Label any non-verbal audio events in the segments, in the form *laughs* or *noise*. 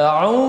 أعوذ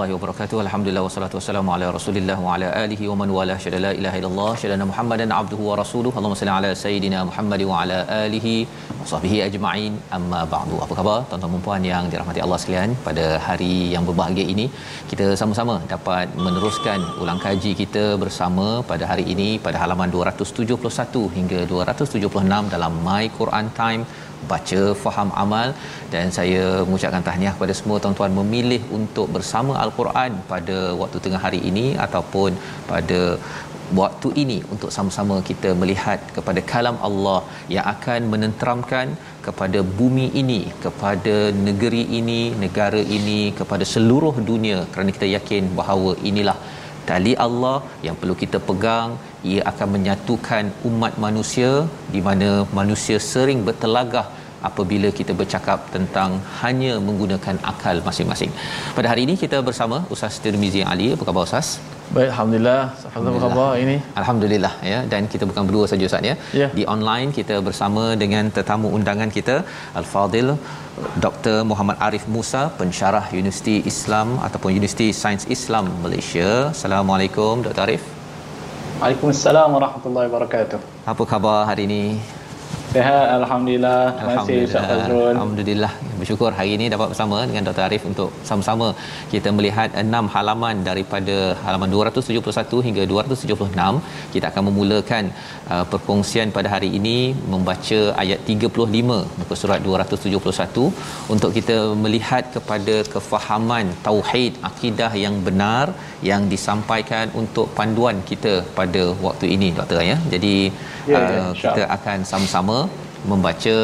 warahmatullahi wabarakatuh. Alhamdulillah wassalatu wassalamu ala Rasulillah wa ala alihi wa man wala syada la ilaha illallah syada Muhammadan abduhu wa rasuluhu. Allahumma salli ala sayidina Muhammad wa ala alihi wa sahbihi ajma'in. Amma ba'du. Apa khabar tuan-tuan dan puan yang dirahmati Allah sekalian? Pada hari yang berbahagia ini, kita sama-sama dapat meneruskan ulang kaji kita bersama pada hari ini pada halaman 271 hingga 276 dalam My Quran Time baca faham amal dan saya mengucapkan tahniah kepada semua tuan-tuan memilih untuk bersama al-Quran pada waktu tengah hari ini ataupun pada waktu ini untuk sama-sama kita melihat kepada kalam Allah yang akan menenteramkan kepada bumi ini, kepada negeri ini, negara ini, kepada seluruh dunia. Kerana kita yakin bahawa inilah tali Allah yang perlu kita pegang ia akan menyatukan umat manusia di mana manusia sering bertelagah apabila kita bercakap tentang hanya menggunakan akal masing-masing. Pada hari ini kita bersama Ustaz Tirmizi Ali. Apa khabar Ustaz? Baik, Alhamdulillah. Apa khabar ini? Alhamdulillah ya dan kita bukan berdua saja Ustaz ya. Ya. Di online kita bersama dengan tetamu undangan kita Al-Fadil Dr. Muhammad Arif Musa, pensyarah Universiti Islam ataupun Universiti Sains Islam Malaysia. Assalamualaikum Dr. Arif. Waalaikumsalam warahmatullahi wabarakatuh. Apa khabar hari ini? Sehat alhamdulillah. Terima kasih Ustaz Fazrul. Alhamdulillah. Bersyukur hari ini dapat bersama dengan Dr. Arif untuk sama-sama kita melihat enam halaman daripada halaman 271 hingga 276. Kita akan memulakan uh, perkongsian pada hari ini membaca ayat 35 muka surat 271 untuk kita melihat kepada kefahaman tauhid akidah yang benar yang disampaikan untuk panduan kita pada waktu ini doktor ya. Jadi Ya, ya, uh, kita akan sama-sama membaca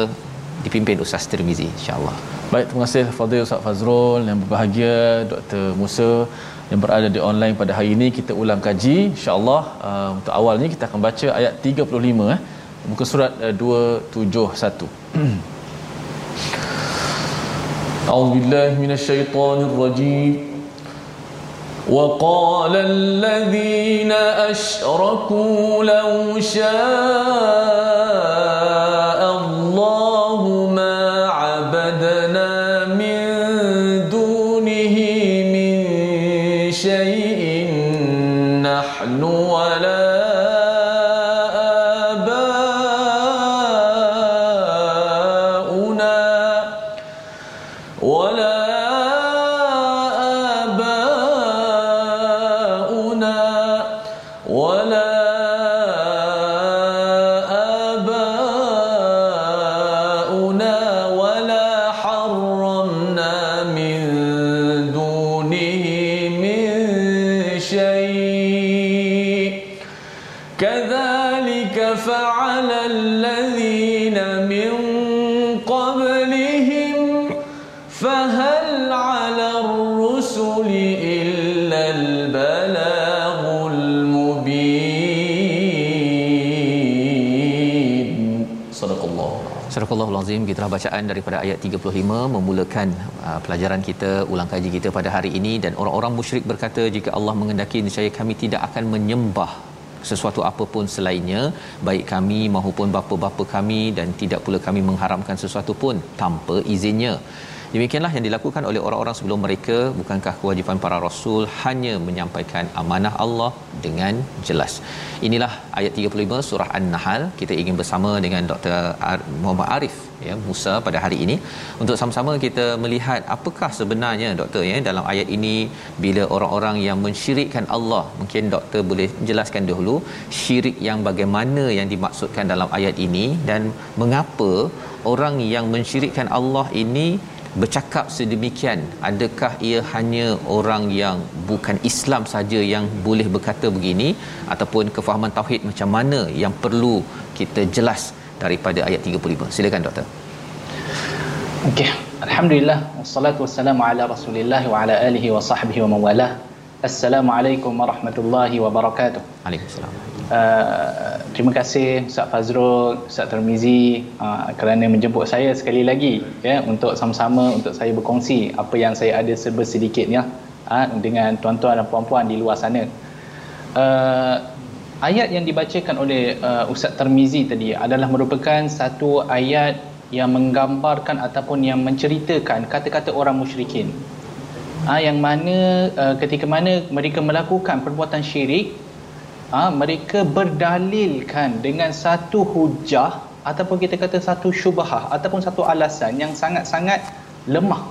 dipimpin Ustaz Tirmizi insya-Allah. Baik, terima kasih Fadil Ustaz Fazrul yang berbahagia Dr. Musa yang berada di online pada hari ini kita ulang kaji insya-Allah uh, untuk awalnya kita akan baca ayat 35 eh muka surat uh, 271 أعوذ بالله من الشيطان الرجيم وقال الذين أشركوا لو شاء ولا Kita telah bacaan daripada ayat 35 memulakan uh, pelajaran kita ulang kaji kita pada hari ini. Dan orang-orang musyrik berkata jika Allah mengendaki niscaya kami tidak akan menyembah sesuatu apapun selainnya baik kami maupun bapa-bapa kami. Dan tidak pula kami mengharamkan sesuatu pun tanpa izinnya Demikianlah yang dilakukan oleh orang-orang sebelum mereka bukankah kewajipan para rasul hanya menyampaikan amanah Allah dengan jelas. Inilah ayat 35 surah An-Nahl. Kita ingin bersama dengan Dr. Muhammad Arif ya Musa pada hari ini untuk sama-sama kita melihat apakah sebenarnya doktor ya dalam ayat ini bila orang-orang yang mensyirikkan Allah. Mungkin doktor boleh jelaskan dahulu syirik yang bagaimana yang dimaksudkan dalam ayat ini dan mengapa orang yang mensyirikkan Allah ini bercakap sedemikian adakah ia hanya orang yang bukan Islam saja yang boleh berkata begini ataupun kefahaman tauhid macam mana yang perlu kita jelas daripada ayat 35 silakan doktor. Okey. Alhamdulillah. Wassalatu wassalamu ala rasulillah wa ala alihi wa sahbihi wa mawalah assalamualaikum warahmatullahi wabarakatuh. Waalaikumsalam Uh, terima kasih Ustaz Fazrul, Ustaz Termizi uh, kerana menjemput saya sekali lagi ya untuk sama-sama untuk saya berkongsi apa yang saya ada serba sedikitnya uh, dengan tuan-tuan dan puan-puan di luar sana. Uh, ayat yang dibacakan oleh uh, Ustaz Termizi tadi adalah merupakan satu ayat yang menggambarkan ataupun yang menceritakan kata-kata orang musyrikin. Uh, yang mana uh, ketika mana mereka melakukan perbuatan syirik ha, mereka berdalilkan dengan satu hujah ataupun kita kata satu syubhah ataupun satu alasan yang sangat-sangat lemah.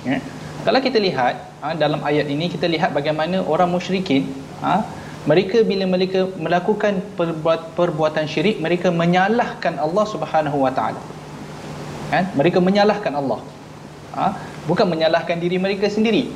Ya. kalau kita lihat ha, dalam ayat ini kita lihat bagaimana orang musyrikin ha, mereka bila mereka melakukan perbuat, perbuatan syirik mereka menyalahkan Allah Subhanahu Wa Taala. Kan mereka menyalahkan Allah. Ha, bukan menyalahkan diri mereka sendiri.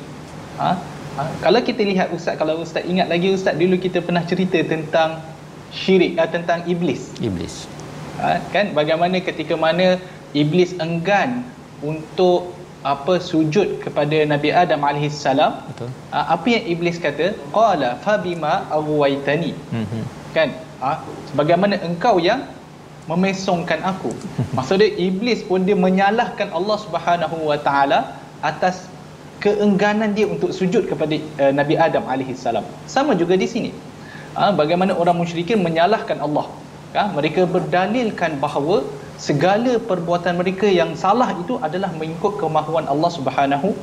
Ha, Ha, kalau kita lihat ustaz kalau ustaz ingat lagi ustaz dulu kita pernah cerita tentang syirik uh, tentang iblis. Iblis. Ha, kan bagaimana ketika mana iblis enggan untuk apa sujud kepada Nabi Adam alaihi salam. Betul. Ha, apa yang iblis kata? Qala fa bima aghwaytani. Mm-hmm. Kan? Ha, bagaimana engkau yang memesongkan aku. *laughs* Maksudnya iblis pun dia menyalahkan Allah Subhanahu wa taala atas keengganan dia untuk sujud kepada uh, Nabi Adam alaihi salam. Sama juga di sini. Ha, bagaimana orang musyrikin menyalahkan Allah. Ha, mereka berdalilkan bahawa segala perbuatan mereka yang salah itu adalah mengikut kemahuan Allah Subhanahu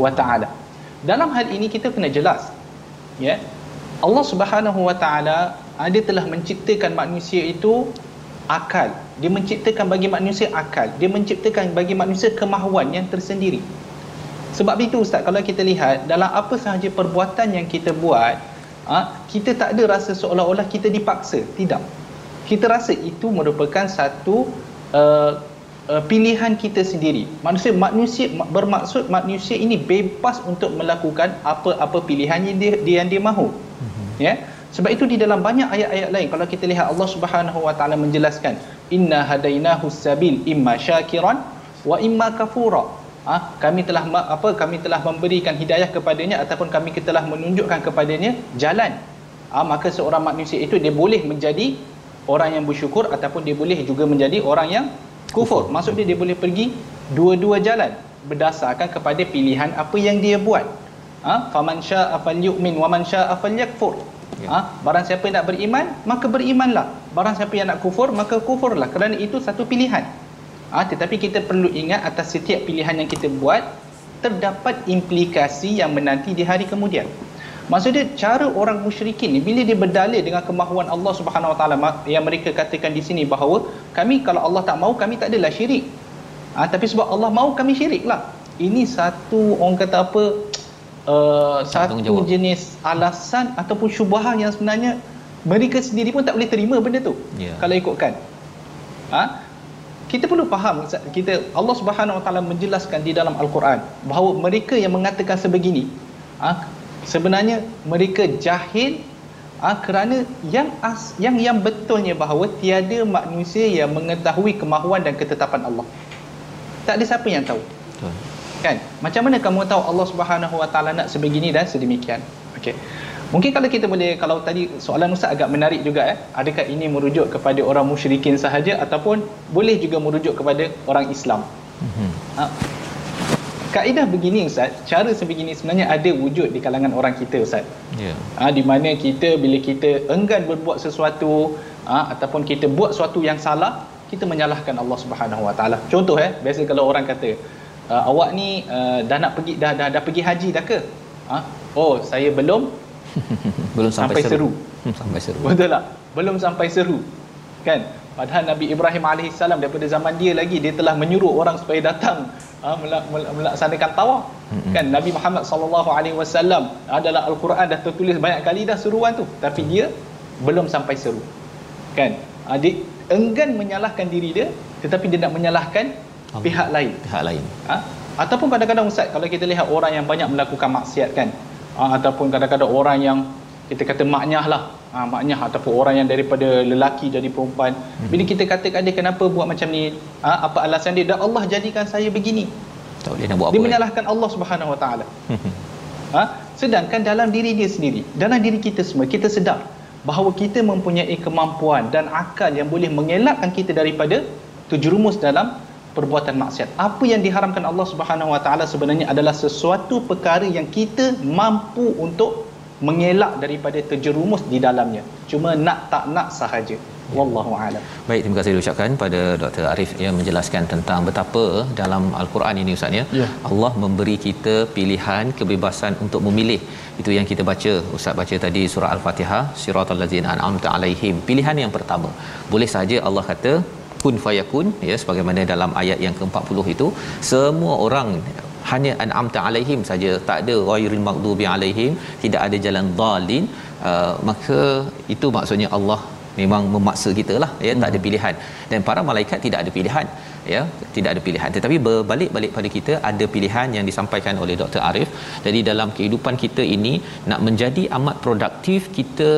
wa taala. Dalam hal ini kita kena jelas. Ya. Allah Subhanahu wa taala dia telah menciptakan manusia itu akal. Dia menciptakan bagi manusia akal. Dia menciptakan bagi manusia kemahuan yang tersendiri. Sebab itu ustaz kalau kita lihat dalam apa sahaja perbuatan yang kita buat, ha, kita tak ada rasa seolah-olah kita dipaksa. Tidak. Kita rasa itu merupakan satu uh, uh, pilihan kita sendiri. Manusia manusia bermaksud manusia ini bebas untuk melakukan apa-apa pilihan yang dia, dia yang dia mahu. Mm-hmm. Ya. Sebab itu di dalam banyak ayat-ayat lain kalau kita lihat Allah Subhanahu Wa Taala menjelaskan inna hadainahu sabil imma syakiran wa imma kafura ha, kami telah apa kami telah memberikan hidayah kepadanya ataupun kami telah menunjukkan kepadanya jalan. Ha, maka seorang manusia itu dia boleh menjadi orang yang bersyukur ataupun dia boleh juga menjadi orang yang kufur. Maksud dia dia boleh pergi dua-dua jalan berdasarkan kepada pilihan apa yang dia buat. Ha faman syaa'a falyu'min wa man syaa'a falyakfur. Ya. ha barang siapa yang nak beriman maka berimanlah. Barang siapa yang nak kufur maka kufurlah. Kerana itu satu pilihan Ha, tetapi kita perlu ingat atas setiap pilihan yang kita buat terdapat implikasi yang menanti di hari kemudian. Maksudnya cara orang musyrikin ni bila dia berdalil dengan kemahuan Allah Subhanahu Wa Taala yang mereka katakan di sini bahawa kami kalau Allah tak mau kami tak adalah syirik. Ha, tapi sebab Allah mau kami syiriklah. Ini satu orang kata apa uh, *tsk* satu jenis alasan ataupun syubhah yang sebenarnya mereka sendiri pun tak boleh terima benda tu. Yeah. Kalau ikutkan. Ha? Kita perlu faham kita Allah Subhanahu Wa Taala menjelaskan di dalam Al-Quran bahawa mereka yang mengatakan sebegini ah sebenarnya mereka jahil ah kerana yang as, yang yang betulnya bahawa tiada manusia yang mengetahui kemahuan dan ketetapan Allah. Tak ada siapa yang tahu. Kan? Macam mana kamu tahu Allah Subhanahu Wa Taala nak sebegini dan sedemikian? Okey Mungkin kalau kita boleh kalau tadi soalan ustaz agak menarik juga eh adakah ini merujuk kepada orang musyrikin sahaja ataupun boleh juga merujuk kepada orang Islam. Mm-hmm. Ha. kaedah begini ustaz cara sebegini sebenarnya ada wujud di kalangan orang kita ustaz ya yeah. ha, di mana kita bila kita enggan berbuat sesuatu ha, ataupun kita buat sesuatu yang salah kita menyalahkan Allah Subhanahu Wa Taala contoh eh biasa kalau orang kata uh, awak ni uh, dah nak pergi dah, dah dah pergi haji dah ke ha? oh saya belum *laughs* belum sampai, sampai seru. seru. *laughs* Sampai seru. Betul tak? Belum sampai seru. Kan? Padahal Nabi Ibrahim alaihissalam daripada zaman dia lagi dia telah menyuruh orang supaya datang ha, melaksanakan tawaf. Mm-hmm. kan? Nabi Muhammad sallallahu alaihi wasallam adalah al-Quran dah tertulis banyak kali dah seruan tu. Tapi dia belum sampai seru. Kan? Dia enggan menyalahkan diri dia tetapi dia nak menyalahkan Allah. pihak lain. Pihak lain. Ha? ataupun kadang-kadang ustaz kalau kita lihat orang yang banyak melakukan maksiat kan ha, ataupun kadang-kadang orang yang kita kata maknyah lah ha, maknyah ataupun orang yang daripada lelaki jadi perempuan hmm. bila kita katakan dia kenapa buat macam ni ha, apa alasan dia dan Allah jadikan saya begini tak boleh nak buat dia apa menyalahkan kan? Allah Subhanahu Wa Taala ha? sedangkan dalam diri dia sendiri dalam diri kita semua kita sedar bahawa kita mempunyai kemampuan dan akal yang boleh mengelakkan kita daripada terjerumus dalam perbuatan maksiat. Apa yang diharamkan Allah Subhanahu Wa Taala sebenarnya adalah sesuatu perkara yang kita mampu untuk mengelak daripada terjerumus di dalamnya. Cuma nak tak nak sahaja. Wallahu alam. Baik terima kasih diucapkan pada Dr Arif. Yang menjelaskan tentang betapa dalam al-Quran ini ustaz ya. Yeah. Allah memberi kita pilihan kebebasan untuk memilih. Itu yang kita baca ustaz baca tadi surah al-Fatihah siratal ladzina an'amta alaihim. Pilihan yang pertama. Boleh saja Allah kata kun fayakun ya sebagaimana dalam ayat yang ke-40 itu semua orang hanya an'amta alaihim saja tak ada ghairil maghdubi alaihim tidak ada jalan dhalin uh, maka itu maksudnya Allah memang memaksa kita lah ya hmm. tak ada hmm. pilihan dan para malaikat tidak ada pilihan ya tidak ada pilihan tetapi berbalik-balik pada kita ada pilihan yang disampaikan oleh Dr Arif jadi dalam kehidupan kita ini nak menjadi amat produktif kita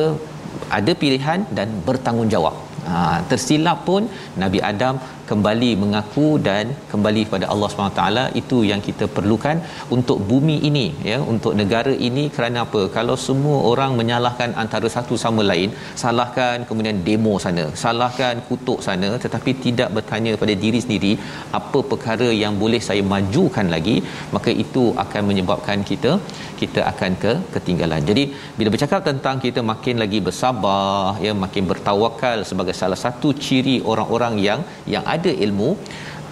ada pilihan dan bertanggungjawab ha, tersilap pun Nabi Adam kembali mengaku dan kembali kepada Allah SWT itu yang kita perlukan untuk bumi ini ya untuk negara ini. Kerana apa? Kalau semua orang menyalahkan antara satu sama lain salahkan kemudian demo sana salahkan kutuk sana tetapi tidak bertanya pada diri sendiri apa perkara yang boleh saya majukan lagi maka itu akan menyebabkan kita kita akan ke ketinggalan. Jadi bila bercakap tentang kita makin lagi bersabar ya makin bertawakal sebagai salah satu ciri orang-orang yang yang ada ilmu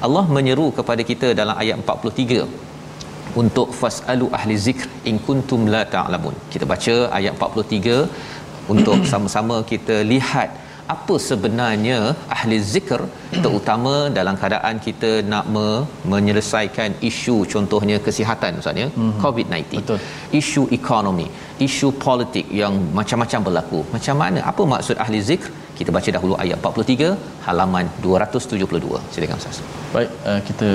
Allah menyeru kepada kita dalam ayat 43 untuk fasalu ahli zikr in kuntum la ta'lamun. Kita baca ayat 43 untuk *clears throat* sama-sama kita lihat apa sebenarnya ahli zikr terutama dalam keadaan kita nak me- menyelesaikan isu contohnya kesihatan misalnya mm-hmm. covid-19 Betul. isu ekonomi isu politik yang macam-macam berlaku. Macam mana? Apa maksud ahli zikr kita baca dahulu ayat 43 halaman 272 silakan ustaz. Baik uh, kita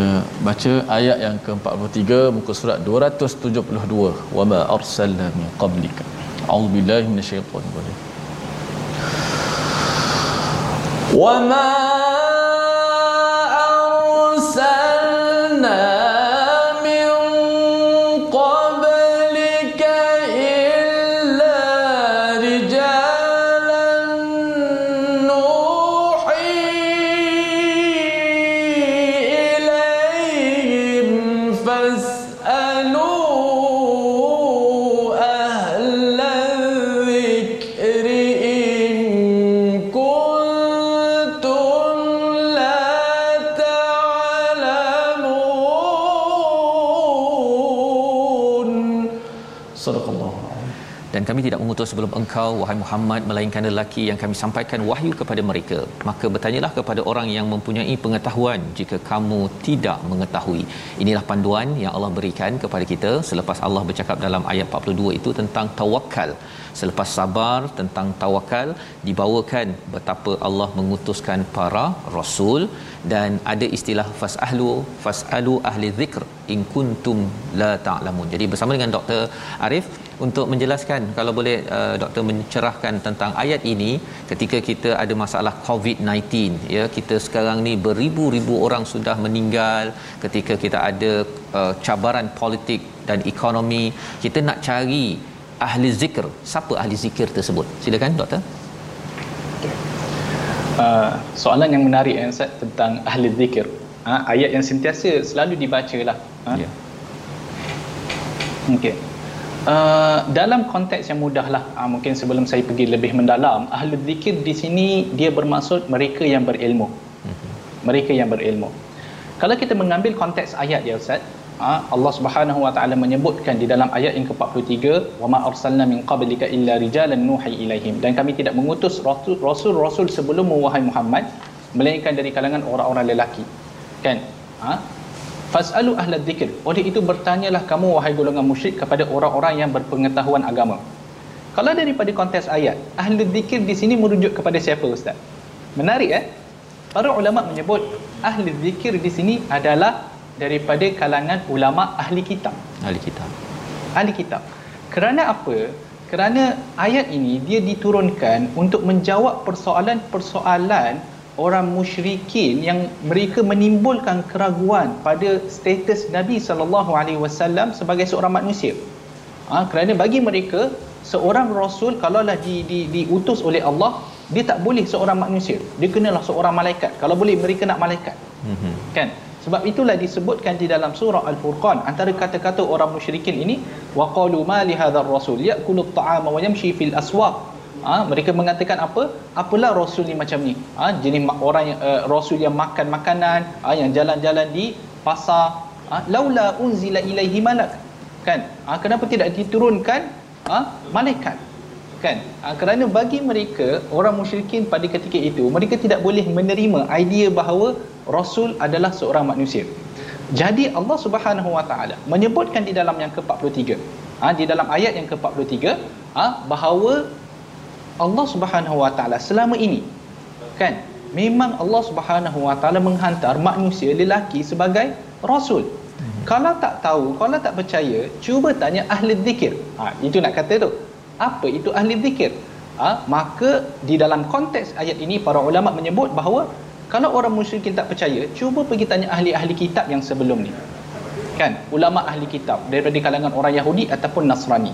baca ayat yang ke-43 muka surat 272 wama arsalna min qablika. A'udzubillahi minasyaitonir rajim wama mengutus sebelum engkau wahai Muhammad melainkan lelaki yang kami sampaikan wahyu kepada mereka. Maka bertanyalah kepada orang yang mempunyai pengetahuan jika kamu tidak mengetahui. Inilah panduan yang Allah berikan kepada kita selepas Allah bercakap dalam ayat 42 itu tentang tawakal selepas sabar tentang tawakal dibawakan betapa Allah mengutuskan para rasul. Dan ada istilah fasahlu fasalu ahli zikr in kuntum la ta'lamun. Jadi bersama dengan Dr Arif untuk menjelaskan kalau boleh uh, doktor mencerahkan tentang ayat ini ketika kita ada masalah COVID-19 ya kita sekarang ni beribu-ribu orang sudah meninggal ketika kita ada uh, cabaran politik dan ekonomi kita nak cari ahli zikr siapa ahli zikir tersebut? Silakan doktor. Uh, soalan yang menarik yang tentang ahli zikir. Uh, ayat yang sentiasa selalu dibacalah uh. yeah Uh, dalam konteks yang mudah lah uh, mungkin sebelum saya pergi lebih mendalam ahli zikir di sini dia bermaksud mereka yang berilmu mm-hmm. mereka yang berilmu kalau kita mengambil konteks ayat ya ustaz uh, Allah Subhanahu wa taala menyebutkan di dalam ayat yang ke-43 wa ma arsalna min qablika illa rijalan nuhi ilaihim dan kami tidak mengutus rasul-rasul sebelum wahai Muhammad melainkan dari kalangan orang-orang lelaki kan ha? Fasalu ahla dzikr oleh itu bertanyalah kamu wahai golongan musyrik kepada orang-orang yang berpengetahuan agama. Kalau daripada konteks ayat ahli dzikir di sini merujuk kepada siapa ustaz? Menarik eh? Para ulama menyebut ahli dzikir di sini adalah daripada kalangan ulama ahli kitab. Ahli kitab. Ahli kitab. Kerana apa? Kerana ayat ini dia diturunkan untuk menjawab persoalan-persoalan orang musyrikin yang mereka menimbulkan keraguan pada status Nabi sallallahu alaihi wasallam sebagai seorang manusia. Ha, kerana bagi mereka seorang rasul kalaulah di, di, diutus oleh Allah dia tak boleh seorang manusia. Dia kenalah seorang malaikat. Kalau boleh mereka nak malaikat. Mm-hmm. Kan? Sebab itulah disebutkan di dalam surah Al-Furqan antara kata-kata orang musyrikin ini waqalu ma li hadzal rasul ya'kulu at-ta'ama wa yamshi fil aswaq ha, mereka mengatakan apa? Apalah rasul ni macam ni? Ha, jenis orang yang uh, rasul yang makan makanan ha, yang jalan-jalan di pasar ha, laula unzila ilaihi malak. Kan? Ha, kenapa tidak diturunkan ha, malaikat? Kan? Ha, kerana bagi mereka orang musyrikin pada ketika itu mereka tidak boleh menerima idea bahawa rasul adalah seorang manusia. Jadi Allah Subhanahu Wa Taala menyebutkan di dalam yang ke-43 ha, di dalam ayat yang ke-43 ha, bahawa Allah Subhanahu Wa Taala selama ini kan memang Allah Subhanahu Wa Taala menghantar manusia lelaki sebagai rasul. Hmm. Kalau tak tahu, kalau tak percaya, cuba tanya ahli zikir. Ha, itu nak kata tu. Apa itu ahli zikir? Ha, maka di dalam konteks ayat ini para ulama menyebut bahawa kalau orang musyrikin tak percaya, cuba pergi tanya ahli-ahli kitab yang sebelum ni. Kan? Ulama ahli kitab daripada kalangan orang Yahudi ataupun Nasrani.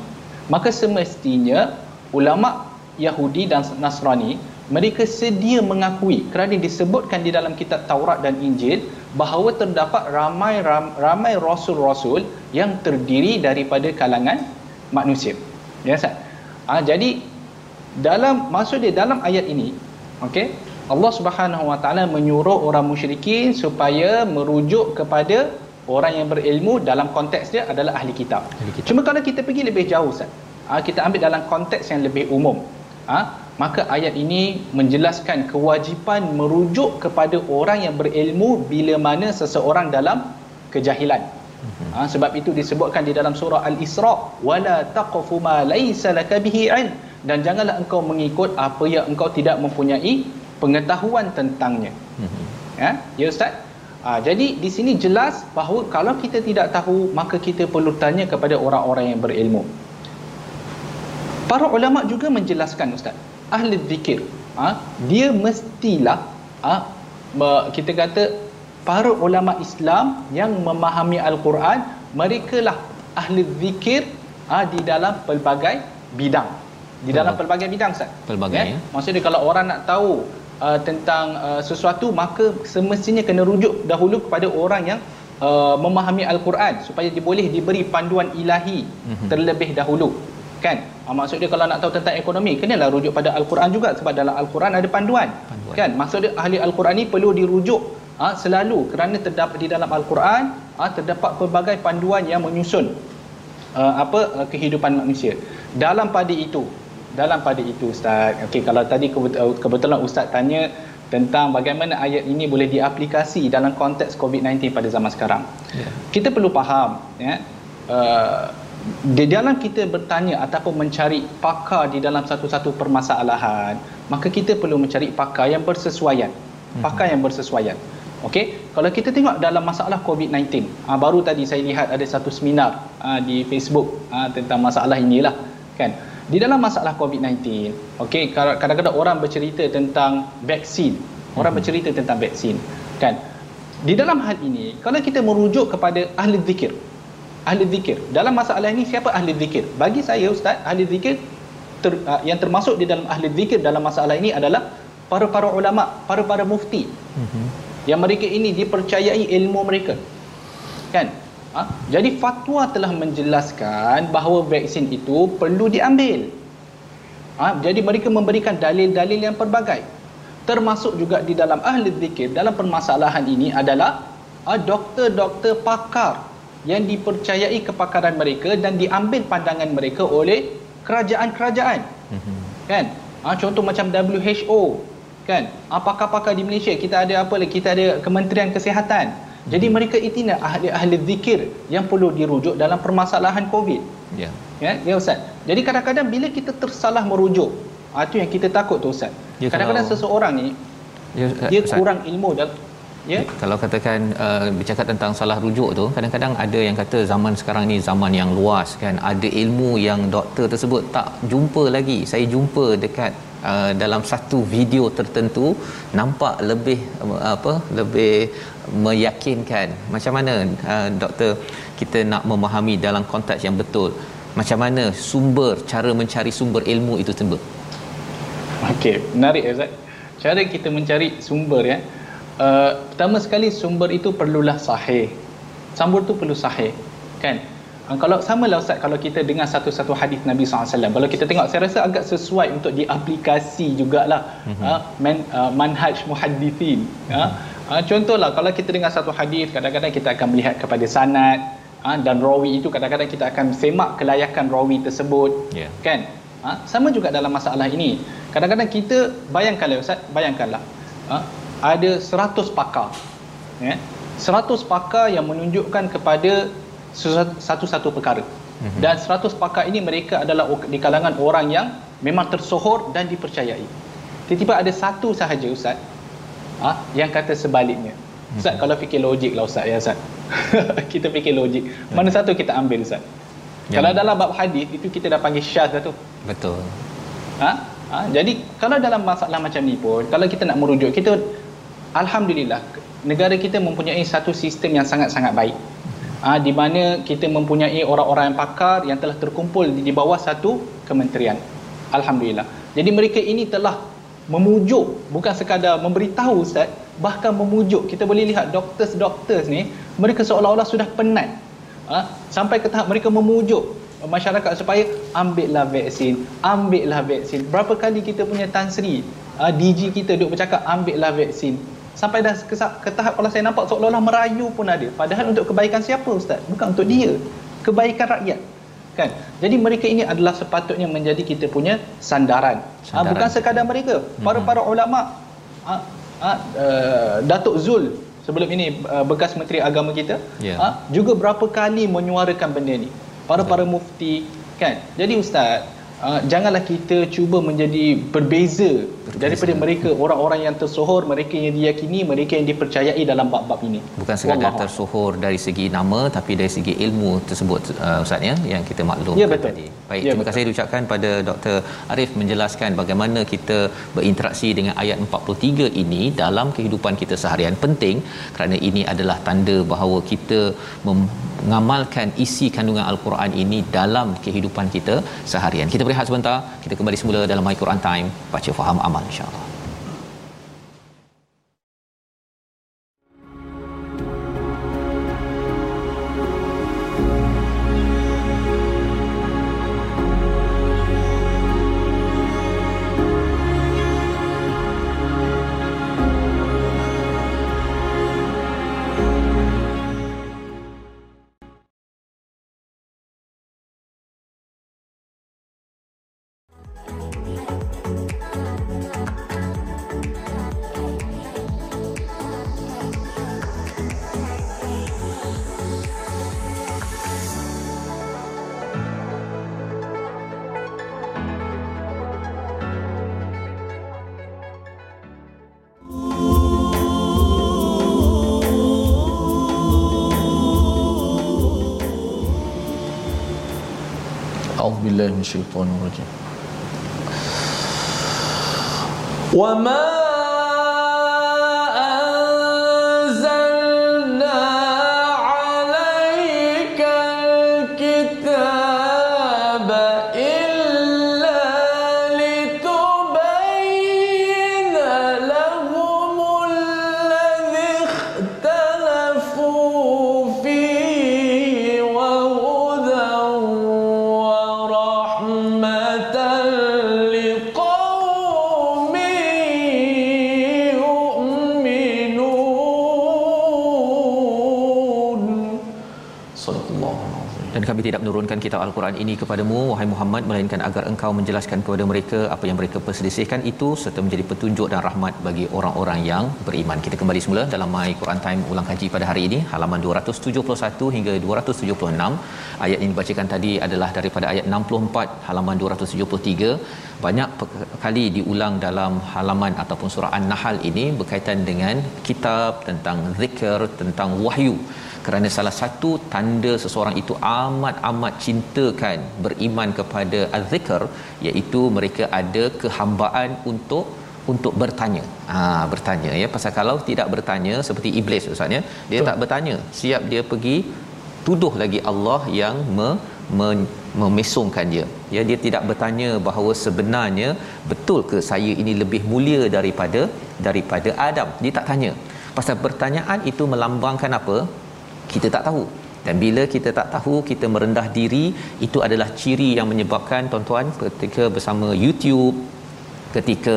Maka semestinya ulama Yahudi dan Nasrani mereka sedia mengakui kerana disebutkan di dalam kitab Taurat dan Injil bahawa terdapat ramai ramai rasul-rasul yang terdiri daripada kalangan manusia. Ya Ustaz. Ha, jadi dalam maksud dia dalam ayat ini okey Allah Subhanahu Wa Taala menyuruh orang musyrikin supaya merujuk kepada orang yang berilmu dalam konteks dia adalah ahli kitab. Ahli kitab. Cuma kalau kita pergi lebih jauh Ustaz. Ha, kita ambil dalam konteks yang lebih umum ha, maka ayat ini menjelaskan kewajipan merujuk kepada orang yang berilmu bila mana seseorang dalam kejahilan. Ha, sebab itu disebutkan di dalam surah al-isra wala taqfu ma laysa laka bihi ilm. Dan janganlah engkau mengikut apa yang engkau tidak mempunyai pengetahuan tentangnya. Ya? Ya ustaz? Ha, jadi di sini jelas bahawa kalau kita tidak tahu maka kita perlu tanya kepada orang-orang yang berilmu para ulama juga menjelaskan ustaz ahli zikir ha, dia mestilah ha, kita kata para ulama Islam yang memahami al-Quran mereka lah ahli zikir ha, di dalam pelbagai bidang. Di dalam pelbagai bidang ustaz. Pelbagai ya? ya. Maksudnya kalau orang nak tahu uh, tentang uh, sesuatu maka semestinya kena rujuk dahulu kepada orang yang uh, memahami al-Quran supaya dia boleh diberi panduan ilahi mm-hmm. terlebih dahulu kan ha, maksud dia kalau nak tahu tentang ekonomi kenalah rujuk pada al-Quran juga sebab dalam al-Quran ada panduan, panduan. kan maksud dia ahli al-Quran ni perlu dirujuk ha, selalu kerana terdapat di dalam al-Quran ha, terdapat pelbagai panduan yang menyusun uh, apa uh, kehidupan manusia dalam pada itu dalam pada itu ustaz okey kalau tadi kebetulan ustaz tanya tentang bagaimana ayat ini boleh diaplikasi dalam konteks COVID-19 pada zaman sekarang. Yeah. Kita perlu faham ya uh, di dalam kita bertanya ataupun mencari pakar di dalam satu-satu permasalahan maka kita perlu mencari pakar yang bersesuaian. Mhm. pakar yang bersesuaian. Okey? Kalau kita tengok dalam masalah COVID-19 ha, baru tadi saya lihat ada satu seminar ha, di Facebook ha, tentang masalah inilah kan? Di dalam masalah COVID-19 okey kadang-kadang orang bercerita tentang vaksin. Orang mhm. bercerita tentang vaksin kan? Di dalam hal ini kalau kita merujuk kepada ahli zikir ahli zikir. Dalam masalah ini siapa ahli zikir? Bagi saya ustaz, ahli zikir ter, uh, yang termasuk di dalam ahli zikir dalam masalah ini adalah para-para ulama, para-para mufti. Mm-hmm. Yang mereka ini dipercayai ilmu mereka. Kan? Ha? Jadi fatwa telah menjelaskan bahawa vaksin itu perlu diambil. Ha? Jadi mereka memberikan dalil-dalil yang pelbagai. Termasuk juga di dalam ahli zikir dalam permasalahan ini adalah ha, doktor-doktor pakar yang dipercayai kepakaran mereka dan diambil pandangan mereka oleh kerajaan-kerajaan. Mm-hmm. Kan? Ha, contoh macam WHO kan? Ha, pakar-pakar di Malaysia kita ada apa lagi? Kita ada Kementerian Kesihatan. Jadi mereka itulah ahli-ahli zikir yang perlu dirujuk dalam permasalahan COVID. Ya. Ya, ya Ustaz. Jadi kadang-kadang bila kita tersalah merujuk, ah itu yang kita takut tu Ustaz. Ya, kadang-kadang kalau, seseorang ni ya, dia Ustaz. kurang ilmu dalam Ya. Kalau katakan uh, bercakap tentang salah rujuk tu, kadang-kadang ada yang kata zaman sekarang ni zaman yang luas kan, ada ilmu yang doktor tersebut tak jumpa lagi. Saya jumpa dekat uh, dalam satu video tertentu nampak lebih uh, apa lebih meyakinkan. Macam mana uh, doktor kita nak memahami dalam konteks yang betul? Macam mana sumber cara mencari sumber ilmu itu timbul? Okey menarik Ustaz. Cara kita mencari sumber ya uh, pertama sekali sumber itu perlulah sahih sumber tu perlu sahih kan uh, kalau sama lah Ustaz kalau kita dengar satu-satu hadis Nabi SAW kalau kita tengok saya rasa agak sesuai untuk diaplikasi jugalah mm-hmm. uh, man, uh, manhaj muhaddithin mm-hmm. uh, contohlah kalau kita dengar satu hadis kadang-kadang kita akan melihat kepada sanad ha, dan rawi itu kadang-kadang kita akan semak kelayakan rawi tersebut yeah. kan ha, sama juga dalam masalah ini kadang-kadang kita bayangkanlah ustaz bayangkanlah ha, ada 100 pakar ya 100 pakar yang menunjukkan kepada satu-satu perkara mm-hmm. dan 100 pakar ini mereka adalah di kalangan orang yang memang tersohor dan dipercayai tiba-tiba ada satu sahaja ustaz ha? yang kata sebaliknya Ustaz hmm. kalau fikir logik lah Ustaz ya Ustaz *laughs* kita fikir logik mana hmm. satu kita ambil Ustaz yang kalau dalam bab hadis itu kita dah panggil syaz dah tu betul ha? ha? jadi kalau dalam masalah macam ni pun kalau kita nak merujuk kita Alhamdulillah negara kita mempunyai satu sistem yang sangat-sangat baik. Ha, di mana kita mempunyai orang-orang yang pakar yang telah terkumpul di, bawah satu kementerian. Alhamdulillah. Jadi mereka ini telah memujuk bukan sekadar memberitahu ustaz bahkan memujuk. Kita boleh lihat doktor-doktor ni mereka seolah-olah sudah penat. Ha? sampai ke tahap mereka memujuk masyarakat supaya ambillah vaksin ambillah vaksin. Berapa kali kita punya Tan Sri ha? DG kita duk bercakap ambillah vaksin sampai dah ke, ke tahap kalau saya nampak seolah-olah merayu pun ada. Padahal untuk kebaikan siapa ustaz? Bukan untuk dia. Kebaikan rakyat kan? Jadi mereka ini adalah sepatutnya menjadi kita punya sandaran, sandaran. Ha, bukan sekadar mereka. Para-para hmm. ulama ha, ha, uh, Datuk Zul sebelum ini uh, bekas menteri agama kita yeah. ha, juga berapa kali menyuarakan benda ni. Para-para mufti kan? Jadi ustaz uh, janganlah kita cuba menjadi berbeza, berbeza. daripada mereka orang-orang yang tersohor mereka yang diyakini mereka yang dipercayai dalam bab-bab ini. Bukan sekadar tersohor dari segi nama tapi dari segi ilmu tersebut uh, ustaz ya yang kita maklum ya, betul. tadi baik ya, terima betul. kasih diucapkan pada Dr Arif menjelaskan bagaimana kita berinteraksi dengan ayat 43 ini dalam kehidupan kita seharian penting kerana ini adalah tanda bahawa kita mengamalkan isi kandungan al-Quran ini dalam kehidupan kita seharian. Kita berehat sebentar. Kita kembali semula dalam My Quran Time. Baca faham amal insyaallah الشيطان الرجيم وما tidak menurunkan kitab al-Quran ini kepadamu wahai Muhammad melainkan agar engkau menjelaskan kepada mereka apa yang mereka perselisihkan itu serta menjadi petunjuk dan rahmat bagi orang-orang yang beriman. Kita kembali semula dalam My Quran Time ulang kaji pada hari ini halaman 271 hingga 276 ayat yang dibacakan tadi adalah daripada ayat 64 halaman 273 banyak kali diulang dalam halaman ataupun surah An-Nahl ini berkaitan dengan kitab tentang zikir tentang wahyu kerana salah satu tanda seseorang itu amat-amat cintakan beriman kepada az-zikr iaitu mereka ada kehambaan untuk untuk bertanya. Ha bertanya ya pasal kalau tidak bertanya seperti iblis ustaz ya dia Betul. tak bertanya siap dia pergi tuduh lagi Allah yang me, me, memesongkan dia. Ya dia tidak bertanya bahawa sebenarnya betul ke saya ini lebih mulia daripada daripada Adam. Dia tak tanya. Pasal pertanyaan itu melambangkan apa? Kita tak tahu. Dan bila kita tak tahu, kita merendah diri, itu adalah ciri yang menyebabkan tuan-tuan ketika bersama YouTube ketika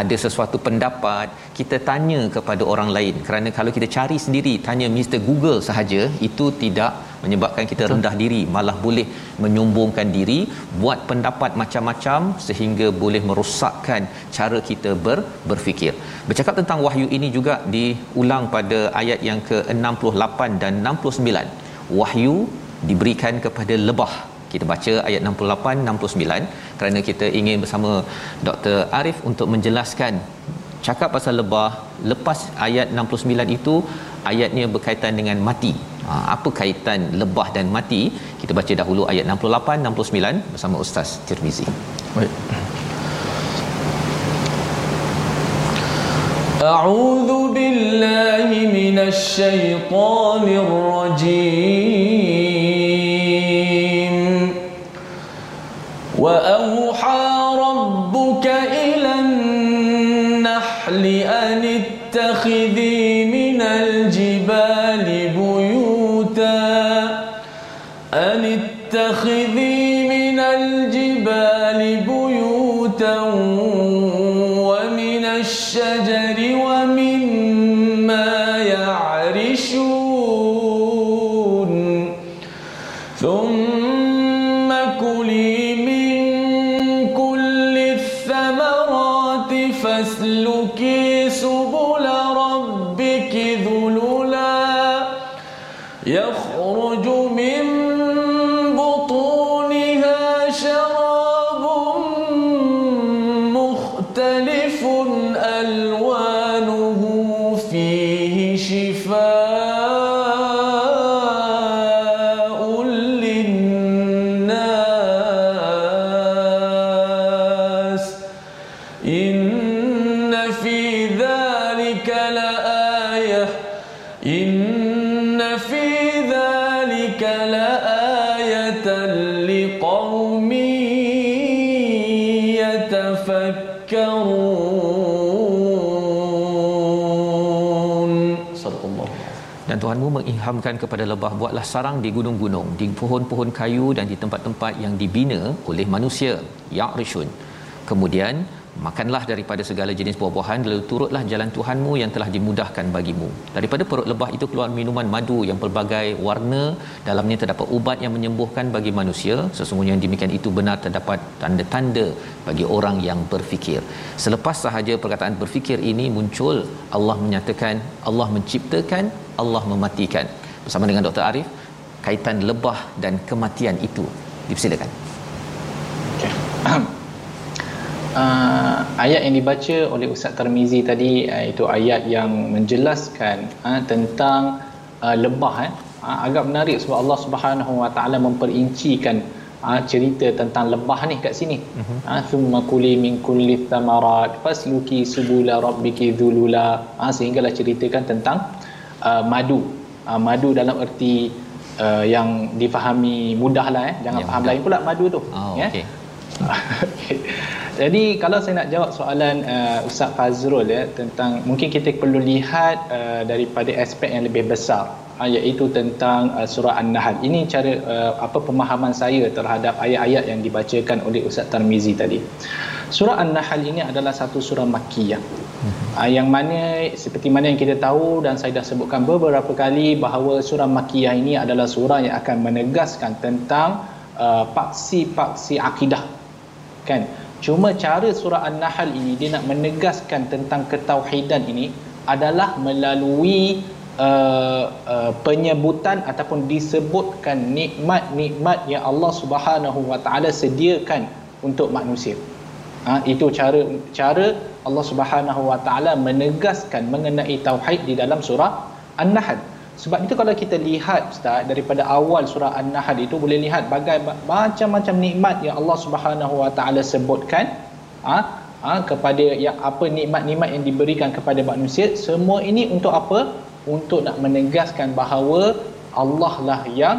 ada sesuatu pendapat kita tanya kepada orang lain kerana kalau kita cari sendiri tanya Mr Google sahaja itu tidak menyebabkan kita Betul. rendah diri. Malah boleh menyombongkan diri buat pendapat macam-macam sehingga boleh merosakkan cara kita ber, berfikir. Bercakap tentang wahyu ini juga diulang pada ayat yang ke-68 dan 69 wahyu diberikan kepada lebah. Kita baca ayat 68 69 kerana kita ingin bersama Dr Arif untuk menjelaskan cakap pasal lebah lepas ayat 69 itu ayatnya berkaitan dengan mati ha, apa kaitan lebah dan mati kita baca dahulu ayat 68 69 bersama Ustaz Tirmizi baik أعوذ بالله من الشيطان الرجيم وأوحى ربك إلى النحل أن اتخذي Exu. Tuhanmu mengilhamkan kepada lebah buatlah sarang di gunung-gunung di pohon-pohon kayu dan di tempat-tempat yang dibina oleh manusia. Ya'rishun kemudian makanlah daripada segala jenis buah-buahan lalu turutlah jalan Tuhanmu yang telah dimudahkan bagimu. Daripada perut lebah itu keluar minuman madu yang pelbagai warna dalamnya terdapat ubat yang menyembuhkan bagi manusia. Sesungguhnya demikian itu benar terdapat tanda-tanda bagi orang yang berfikir. Selepas sahaja perkataan berfikir ini muncul Allah menyatakan Allah menciptakan Allah mematikan bersama dengan Dr Arif kaitan lebah dan kematian itu dipersilakan okay. uh, *clears throat* ayat yang dibaca oleh Ustaz Tarmizi tadi uh, itu ayat yang menjelaskan uh, tentang uh, lebah eh. uh, agak menarik sebab Allah Subhanahu Wa Taala memperincikan uh, cerita tentang lebah ni kat sini uh-huh. thumma kuli min kulli thamarat fasluki subula rabbiki dhulula uh, sehinggalah ceritakan tentang uh, madu uh, madu dalam erti uh, yang difahami mudah lah eh jangan ya, faham mudah. lain pula madu tu oh, ya okay. *laughs* Jadi kalau saya nak jawab soalan uh, Ustaz Fazrul ya tentang mungkin kita perlu lihat uh, daripada aspek yang lebih besar uh, iaitu tentang uh, surah An-Nahl. Ini cara uh, apa pemahaman saya terhadap ayat-ayat yang dibacakan oleh Ustaz Tarmizi tadi. Surah An-Nahl ini adalah satu surah makkiyah. Uh, yang mana seperti mana yang kita tahu dan saya dah sebutkan beberapa kali bahawa surah Makiyah ini adalah surah yang akan menegaskan tentang uh, paksi-paksi akidah. Kan? Cuma cara surah An-Nahl ini dia nak menegaskan tentang ketauhidan ini adalah melalui uh, uh, penyebutan ataupun disebutkan nikmat-nikmat yang Allah Subhanahu Wa Taala sediakan untuk manusia. Ha, itu cara cara Allah Subhanahu Wa Taala menegaskan mengenai tauhid di dalam surah An-Nahl. Sebab itu kalau kita lihat Ustaz daripada awal surah An-Nahl itu boleh lihat bagai macam-macam nikmat yang Allah Subhanahu Wa Taala sebutkan ha, ha, kepada yang apa nikmat-nikmat yang diberikan kepada manusia semua ini untuk apa? Untuk nak menegaskan bahawa Allah lah yang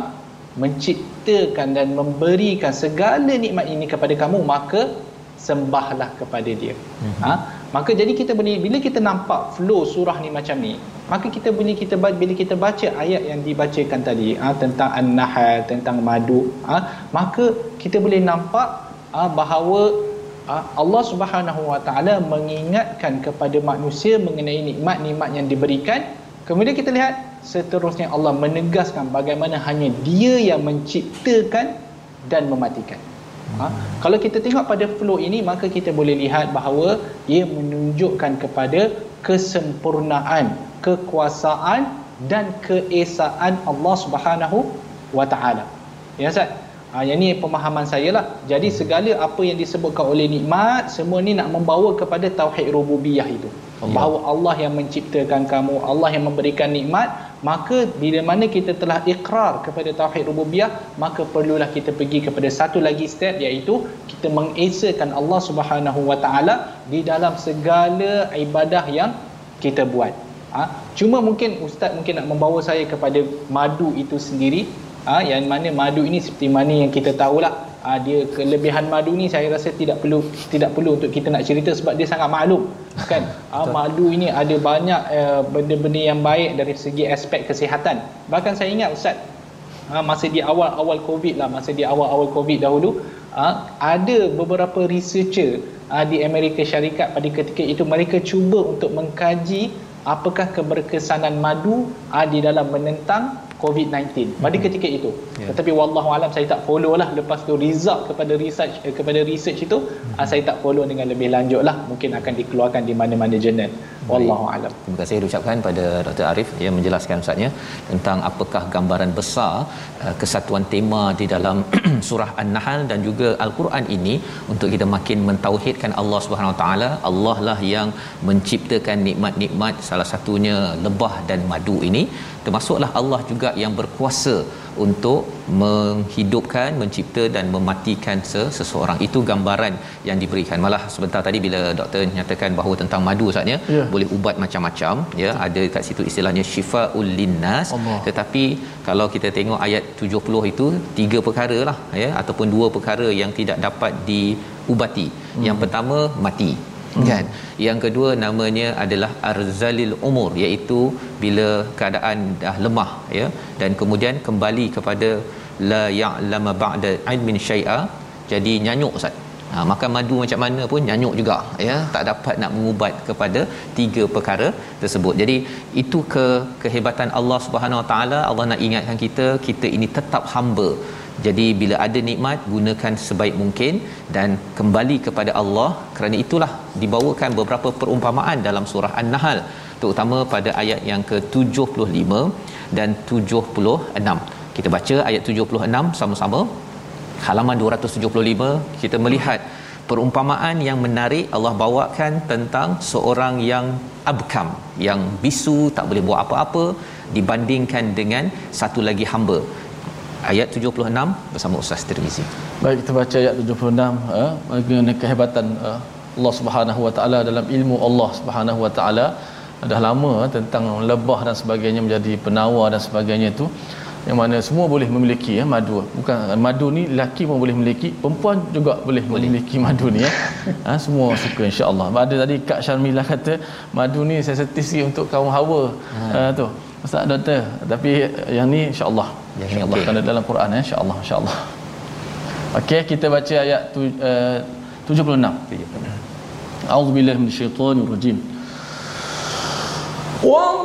menciptakan dan memberikan segala nikmat ini kepada kamu maka sembahlah kepada dia. Mm-hmm. Ha? Maka jadi kita boleh bila kita nampak flow surah ni macam ni, maka kita boleh kita bila kita baca ayat yang dibacakan tadi ha, tentang an-nahl, tentang madu, ha, maka kita boleh nampak ha, bahawa ha, Allah Subhanahu Wa Taala mengingatkan kepada manusia mengenai nikmat-nikmat yang diberikan. Kemudian kita lihat seterusnya Allah menegaskan bagaimana hanya dia yang menciptakan dan mematikan. Ha? Kalau kita tengok pada flow ini maka kita boleh lihat bahawa ia menunjukkan kepada kesempurnaan, kekuasaan dan keesaan Allah Subhanahu wa taala. Ya Ustaz. Ha, yang ni pemahaman saya lah. Jadi segala apa yang disebutkan oleh nikmat semua ni nak membawa kepada tauhid rububiyah itu. Allah. Bahawa Allah yang menciptakan kamu, Allah yang memberikan nikmat, maka bila mana kita telah ikrar kepada tauhid rububiyah maka perlulah kita pergi kepada satu lagi step iaitu kita mengesakan Allah Subhanahu wa taala di dalam segala ibadah yang kita buat ha? cuma mungkin ustaz mungkin nak membawa saya kepada madu itu sendiri ha? yang mana madu ini seperti mana yang kita tahulah ha, dia kelebihan madu ni saya rasa tidak perlu tidak perlu untuk kita nak cerita sebab dia sangat maklum kan? Ha, madu ini ada banyak uh, benda-benda yang baik dari segi aspek kesihatan. Bahkan saya ingat ustaz ha, masa di awal-awal covid lah masa di awal-awal covid dahulu ha, ada beberapa researcher ha, di Amerika Syarikat pada ketika itu mereka cuba untuk mengkaji apakah keberkesanan madu ha, di dalam menentang COVID-19 pada hmm. ketika itu. Yeah. Tetapi wallahu alam saya tak follow lah lepas tu result kepada research eh, kepada research itu hmm. uh, saya tak follow dengan lebih lanjut lah mungkin akan dikeluarkan di mana-mana jurnal. Wallahu alam. Terima kasih diucapkan pada Dr Arif yang menjelaskan ustaznya tentang apakah gambaran besar uh, kesatuan tema di dalam *clears throat* surah An-Nahl dan juga Al-Quran ini untuk kita makin mentauhidkan Allah Subhanahu Wa Taala. Allah lah yang menciptakan nikmat-nikmat salah satunya lebah dan madu ini termasuklah Allah juga yang berkuasa untuk menghidupkan, mencipta dan mematikan seseorang. Itu gambaran yang diberikan. Malah sebentar tadi bila doktor nyatakan bahawa tentang madu saatnya ya. boleh ubat macam-macam ya. Ada kat situ istilahnya syifaul linnas. Tetapi kalau kita tengok ayat 70 itu tiga perkara lah ya ataupun dua perkara yang tidak dapat diubati. Hmm. Yang pertama mati hmm. kan? Yang kedua namanya adalah arzalil umur iaitu bila keadaan dah lemah ya. Dan kemudian kembali kepada la ya'lama ba'da ilmin syai'a jadi nyanyuk ustaz. Ha, makan madu macam mana pun nyanyuk juga ya. Tak dapat nak mengubat kepada tiga perkara tersebut. Jadi itu ke kehebatan Allah Subhanahu Wa Taala. Allah nak ingatkan kita kita ini tetap hamba jadi bila ada nikmat gunakan sebaik mungkin dan kembali kepada Allah kerana itulah dibawakan beberapa perumpamaan dalam surah An-Nahl terutama pada ayat yang ke-75 dan 76. Kita baca ayat 76 sama-sama. Halaman 275 kita melihat perumpamaan yang menarik Allah bawakan tentang seorang yang abkam yang bisu tak boleh buat apa-apa dibandingkan dengan satu lagi hamba ayat 76 bersama Ustaz Tirmizi. Baik kita baca ayat 76 eh mengenai kehebatan uh, Allah Subhanahu Wa Taala dalam ilmu Allah Subhanahu Wa Taala dah lama eh, tentang lebah dan sebagainya menjadi penawar dan sebagainya itu yang mana semua boleh memiliki ya madu bukan madu ni lelaki pun boleh memiliki perempuan juga boleh, boleh. memiliki madu ni ya *laughs* ha, semua suka insyaallah ada tadi Kak Syarmilah kata madu ni sensitif sikit untuk kaum hawa ha. uh, tu Ustaz doktor tapi yang ni insyaallah. Yang insyaallah. okay. kalau dalam Quran eh insya-Allah insya-Allah. Okey kita baca ayat tu, eh, uh, 76 76 auzubillahi minasyaitonir rajim wa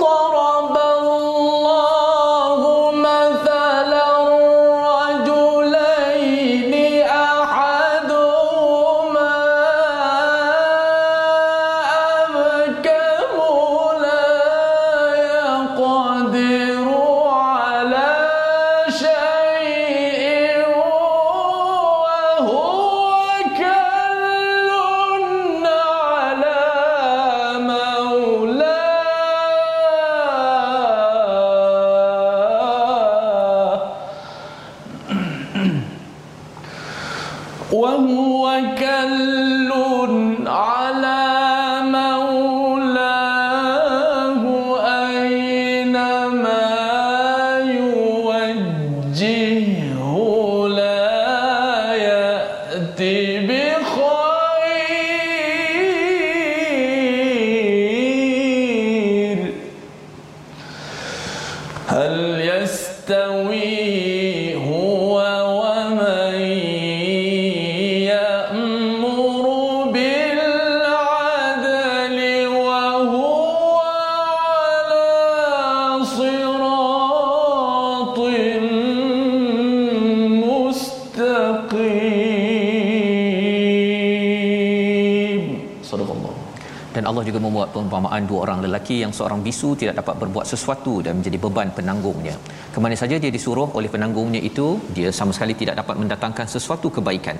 minasyaitonirrajim perumpamaan dua orang lelaki yang seorang bisu tidak dapat berbuat sesuatu dan menjadi beban penanggungnya. Kemana saja dia disuruh oleh penanggungnya itu, dia sama sekali tidak dapat mendatangkan sesuatu kebaikan.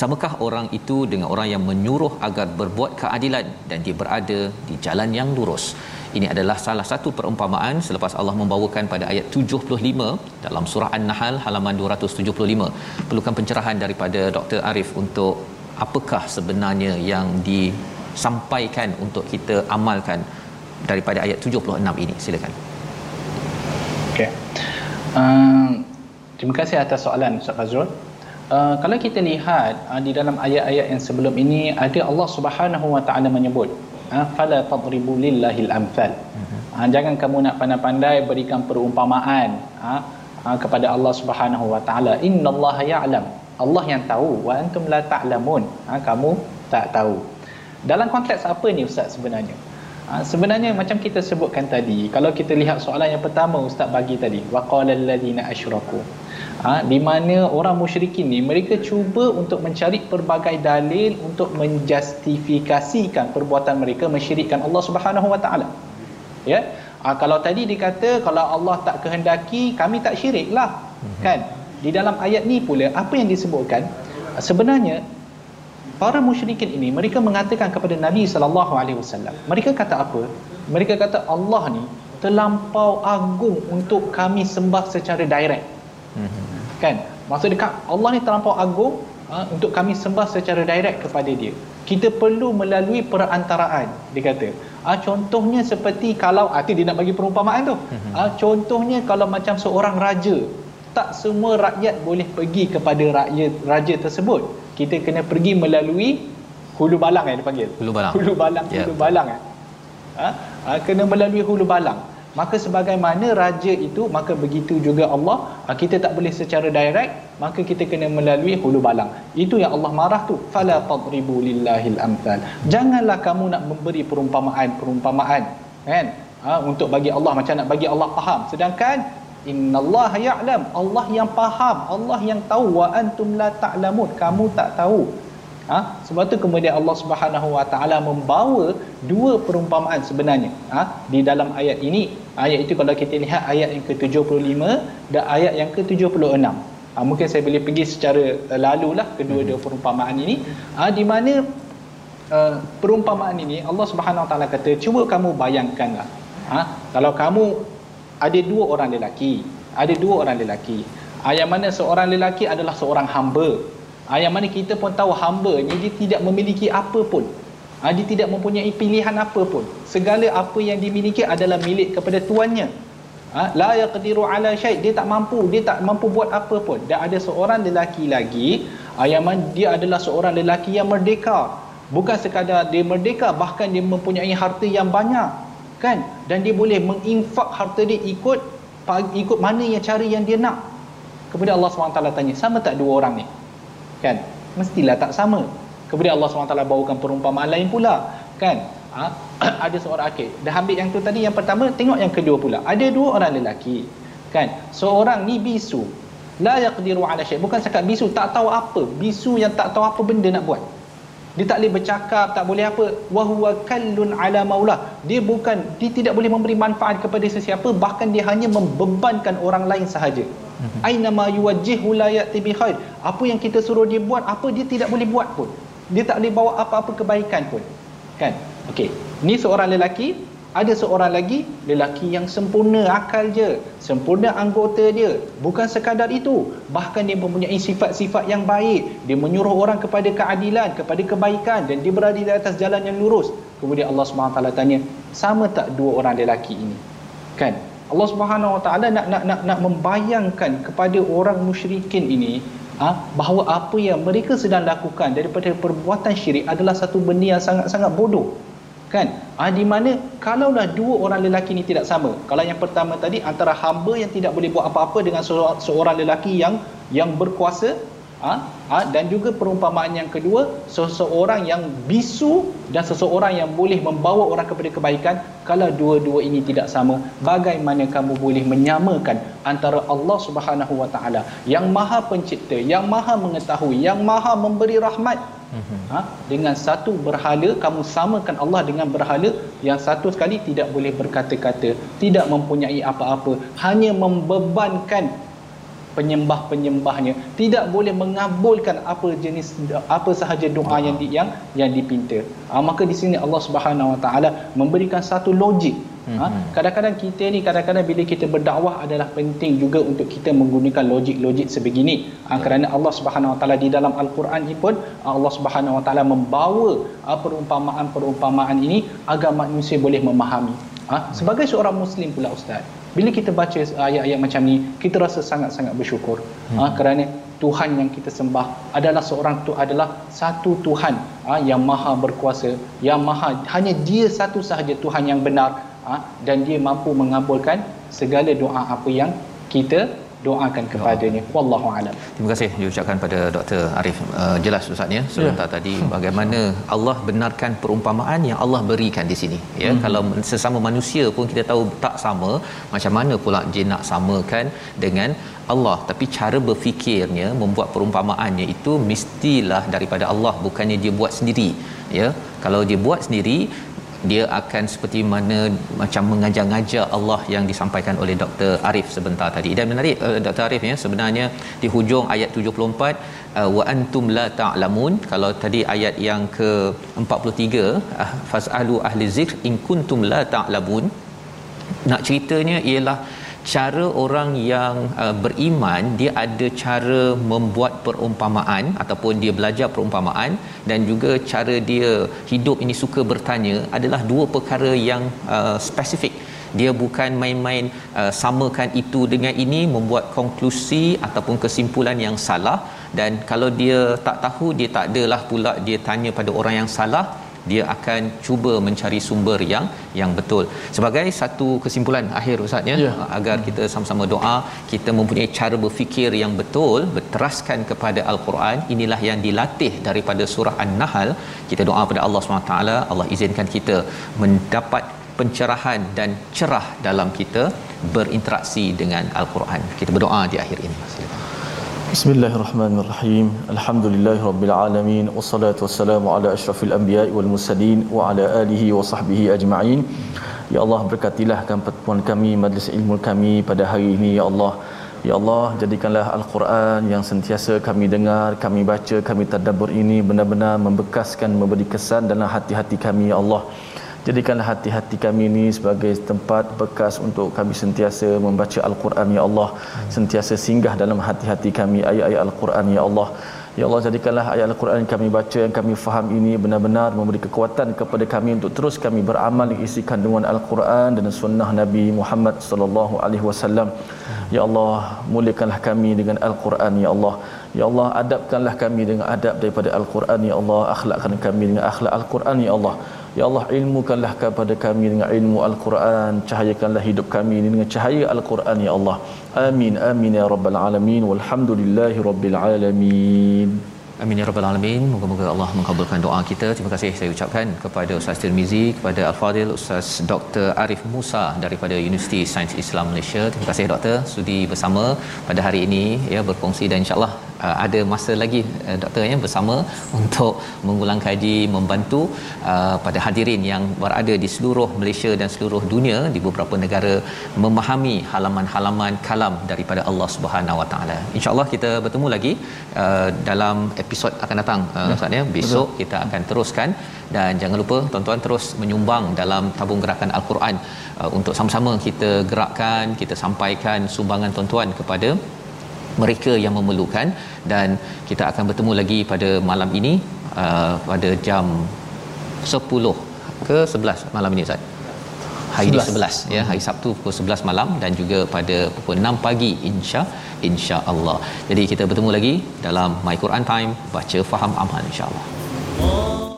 Samakah orang itu dengan orang yang menyuruh agar berbuat keadilan dan dia berada di jalan yang lurus? Ini adalah salah satu perumpamaan selepas Allah membawakan pada ayat 75 dalam surah An-Nahl halaman 275. Perlukan pencerahan daripada Dr. Arif untuk apakah sebenarnya yang di sampaikan untuk kita amalkan daripada ayat 76 ini. Silakan. Okey. Uh, terima kasih atas soalan Ustaz Fazrul. Uh, kalau kita lihat uh, di dalam ayat-ayat yang sebelum ini ada Allah Subhanahu wa taala menyebut uh, fala tadribu lillahil amsal uh, jangan kamu nak pandai-pandai berikan perumpamaan uh, uh, kepada Allah Subhanahu wa taala. Innallaha ya'lam. Allah yang tahu wa antum la ta'lamun. Uh, kamu tak tahu dalam konteks apa ni ustaz sebenarnya? Ha, sebenarnya macam kita sebutkan tadi kalau kita lihat soalan yang pertama ustaz bagi tadi waqala alladziina asyraku. Ha, di mana orang musyrikin ni mereka cuba untuk mencari pelbagai dalil untuk menjustifikasikan perbuatan mereka mensyirikkan Allah Subhanahu wa taala. Ya? Ha, kalau tadi dikata kalau Allah tak kehendaki kami tak syiriklah. Mhm. kan? Di dalam ayat ni pula apa yang disebutkan? Sebenarnya para musyrikin ini mereka mengatakan kepada Nabi sallallahu alaihi wasallam mereka kata apa? Mereka kata Allah ni terlampau agung untuk kami sembah secara direct. Hmm. kan? Maksud dekat Allah ni terlampau agung ha, untuk kami sembah secara direct kepada dia. Kita perlu melalui perantaraan dia kata. Ha, contohnya seperti kalau arti dia nak bagi perumpamaan tu. Ha, contohnya kalau macam seorang raja tak semua rakyat boleh pergi kepada rakyat raja tersebut kita kena pergi melalui hulu balang yang dipanggil hulu balang. Hulu balang yeah. hulu balang eh. Ha? ha? kena melalui hulu balang. Maka sebagaimana raja itu maka begitu juga Allah. Ha, kita tak boleh secara direct maka kita kena melalui hulu balang. Itu yang Allah marah tu. Fala tadribu lillahil amthal. Janganlah kamu nak memberi perumpamaan perumpamaan kan? Ha, untuk bagi Allah macam nak bagi Allah faham. Sedangkan innallaha ya'lam. Allah yang faham. Allah yang tahu. Wa antum la ta'lamun. Kamu tak tahu. Ha? Sebab tu kemudian Allah Subhanahu wa taala membawa dua perumpamaan sebenarnya. Ha? Di dalam ayat ini ayat itu kalau kita lihat ayat yang ke-75 dan ayat yang ke-76. Ha, mungkin saya boleh pergi secara uh, lalulah kedua-dua perumpamaan ini. Ha, di mana uh, perumpamaan ini Allah Subhanahu wa taala kata cuba kamu bayangkanlah. Ha? Kalau kamu ada dua orang lelaki. Ada dua orang lelaki. Ah, yang mana seorang lelaki adalah seorang hamba. Ah, yang mana kita pun tahu hamba ni dia tidak memiliki apa pun. Ah, dia tidak mempunyai pilihan apa pun. Segala apa yang dimiliki adalah milik kepada tuannya. La yaqdiru ala syai. Dia tak mampu dia tak mampu buat apa pun. Dan ada seorang lelaki lagi yang mana dia adalah seorang lelaki yang merdeka. Bukan sekadar dia merdeka bahkan dia mempunyai harta yang banyak kan? Dan dia boleh menginfak harta dia ikut ikut mana yang cara yang dia nak. Kemudian Allah SWT tanya sama tak dua orang ni? Kan? Mestilah tak sama. Kemudian Allah SWT bawakan perumpamaan lain pula kan? Ha, *clears throat* ada seorang akil dah ambil yang tu tadi yang pertama tengok yang kedua pula. Ada dua orang lelaki kan? Seorang ni bisu. La yaqdiru ala syai. Bukan cakap bisu tak tahu apa. Bisu yang tak tahu apa benda nak buat dia tak boleh bercakap tak boleh apa. Wa huwa kallun ala maula dia bukan dia tidak boleh memberi manfaat kepada sesiapa. Bahkan dia hanya membebankan orang lain sahaja. Mhm. aina ma yuwajjihu la yati bi khair. Apa yang kita suruh dia buat apa dia tidak boleh buat pun. Dia tak boleh bawa apa-apa kebaikan pun. Kan? Okey. Ni seorang lelaki ada seorang lagi lelaki yang sempurna akal je sempurna anggota dia. Bukan sekadar itu. Bahkan dia mempunyai sifat-sifat yang baik. Dia menyuruh orang kepada keadilan kepada kebaikan. Dan dia berada di atas jalan yang lurus. Kemudian Allah SWT tanya sama tak dua orang lelaki ini? Kan? Allah Subhanahu Wa Taala nak nak nak nak membayangkan kepada orang musyrikin ini ha, bahawa apa yang mereka sedang lakukan daripada perbuatan syirik adalah satu benda yang sangat-sangat bodoh kan? Ha, di mana kalaulah dua orang lelaki ini tidak sama kalau yang pertama tadi antara hamba yang tidak boleh buat apa-apa dengan seorang lelaki yang yang berkuasa ha, ha, dan juga perumpamaan yang kedua seseorang yang bisu dan seseorang yang boleh membawa orang kepada kebaikan kalau dua-dua ini tidak sama. Bagaimana kamu boleh menyamakan antara Allah Subhanahu Wa Taala yang Maha Pencipta yang Maha Mengetahui yang Maha Memberi rahmat? Mm-hmm. ha, dengan satu berhala kamu samakan Allah dengan berhala yang satu sekali tidak boleh berkata-kata tidak mempunyai apa-apa hanya membebankan penyembah-penyembahnya tidak boleh mengabulkan apa jenis apa sahaja doa yang di, yang yang dipinta ha, maka di sini Allah Subhanahu Wa Taala memberikan satu logik Ha? Mhm. kadang-kadang kita ni kadang-kadang bila kita berdakwah adalah penting juga untuk kita menggunakan logik-logik sebegini ha, kerana Allah Subhanahu Wa Taala di dalam al-Quran ini pun Allah Subhanahu Wa Taala membawa ha, perumpamaan-perumpamaan ini agar manusia boleh memahami ha? sebagai seorang muslim pula ustaz bila kita baca ayat-ayat macam ni kita rasa sangat-sangat bersyukur. Ha, kerana Tuhan yang kita sembah adalah seorang tu adalah satu Tuhan ha, yang maha berkuasa yang maha hanya dia satu sahaja Tuhan yang benar ha, dan dia mampu mengabulkan segala doa apa yang kita doakan kepadanya. Wallahu alam. Terima kasih diucapkan pada Dr Arif. Uh, jelas ustaznya sebentar ya. tadi bagaimana Allah benarkan perumpamaan yang Allah berikan di sini ya. Hmm. kalau sesama manusia pun kita tahu tak sama macam mana pula dia nak samakan dengan Allah. Tapi cara berfikirnya membuat perumpamaannya itu mestilah daripada Allah bukannya dia buat sendiri ya. Kalau dia buat sendiri dia akan seperti mana macam mengajar-ngajar Allah yang disampaikan oleh Dr. Arif sebentar tadi. Dan menarik uh, Dr. Arif ya sebenarnya di hujung ayat 74 uh, wa antum la ta'lamun kalau tadi ayat yang ke 43 uh, fasalu ahli zikr in kuntum la ta'lamun nak ceritanya ialah cara orang yang uh, beriman dia ada cara membuat perumpamaan ataupun dia belajar perumpamaan dan juga cara dia hidup ini suka bertanya adalah dua perkara yang uh, spesifik. Dia bukan main-main uh, samakan itu dengan ini membuat konklusi ataupun kesimpulan yang salah dan kalau dia tak tahu dia tak adalah pula dia tanya pada orang yang salah dia akan cuba mencari sumber yang yang betul. Sebagai satu kesimpulan akhir ustaz ya yeah. agar kita sama-sama doa kita mempunyai cara berfikir yang betul berteraskan kepada al-Quran inilah yang dilatih daripada surah an-nahl. Kita doa pada Allah SWT Allah izinkan kita mendapat pencerahan dan cerah dalam kita berinteraksi dengan al-Quran. Kita berdoa di akhir ini Bismillahirrahmanirrahim. Alhamdulillahirabbil wassalatu wassalamu ala asyrafil anbiya'i wal mursalin wa ala alihi wa sahbihi ajma'in. Ya Allah berkatilah pertemuan kami majlis ilmu kami pada hari ini ya Allah. Ya Allah jadikanlah al-Quran yang sentiasa kami dengar, kami baca, kami tadabbur ini benar-benar membekaskan memberi kesan dalam hati-hati kami ya Allah. Jadikanlah hati-hati kami ini sebagai tempat bekas untuk kami sentiasa membaca Al-Quran Ya Allah Sentiasa singgah dalam hati-hati kami ayat-ayat Al-Quran Ya Allah Ya Allah jadikanlah ayat Al-Quran yang kami baca yang kami faham ini benar-benar memberi kekuatan kepada kami untuk terus kami beramal isi kandungan Al-Quran dan sunnah Nabi Muhammad sallallahu alaihi wasallam. Ya Allah, muliakanlah kami dengan Al-Quran ya Allah. Ya Allah, adabkanlah kami dengan adab daripada Al-Quran ya Allah, akhlakkan kami dengan akhlak Al-Quran ya Allah. Ya Allah ilmukanlah kepada kami dengan ilmu Al-Quran Cahayakanlah hidup kami ini dengan cahaya Al-Quran Ya Allah Amin Amin Ya Rabbal Alamin Walhamdulillahi Rabbil Alamin Amin ya rabbal alamin. Moga-moga Allah mengabulkan doa kita. Terima kasih saya ucapkan kepada Ustaz Tirmizi, kepada Al-Fadil Ustaz Dr. Arif Musa daripada Universiti Sains Islam Malaysia. Terima kasih doktor sudi bersama pada hari ini ya berkongsi dan insya-Allah uh, ada masa lagi uh, doktor ya bersama *laughs* untuk mengulang kaji membantu uh, pada hadirin yang berada di seluruh Malaysia dan seluruh dunia di beberapa negara memahami halaman-halaman kalam daripada Allah Subhanahu Wa Taala. Insya-Allah kita bertemu lagi uh, dalam episod akan datang uh, Ustaz ya. Besok Betul. kita akan teruskan dan jangan lupa tuan-tuan terus menyumbang dalam tabung gerakan Al-Quran uh, untuk sama-sama kita gerakkan, kita sampaikan sumbangan tuan-tuan kepada mereka yang memerlukan dan kita akan bertemu lagi pada malam ini uh, pada jam 10 ke 11 malam ini Ustaz hari 11. 11 ya hari Sabtu pukul 11 malam dan juga pada pukul 6 pagi insya insya-Allah. Jadi kita bertemu lagi dalam My Quran Time baca faham amal insya-Allah.